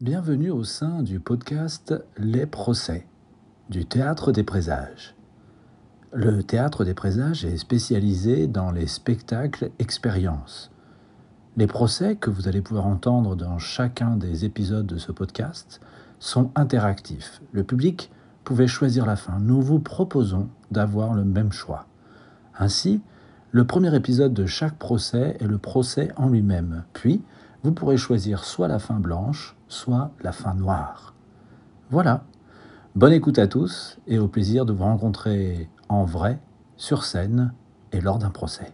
Bienvenue au sein du podcast Les procès du théâtre des présages. Le théâtre des présages est spécialisé dans les spectacles expériences. Les procès que vous allez pouvoir entendre dans chacun des épisodes de ce podcast sont interactifs. Le public pouvait choisir la fin. Nous vous proposons d'avoir le même choix. Ainsi, le premier épisode de chaque procès est le procès en lui-même. Puis, vous pourrez choisir soit la fin blanche, soit la fin noire. Voilà. Bonne écoute à tous et au plaisir de vous rencontrer en vrai, sur scène et lors d'un procès.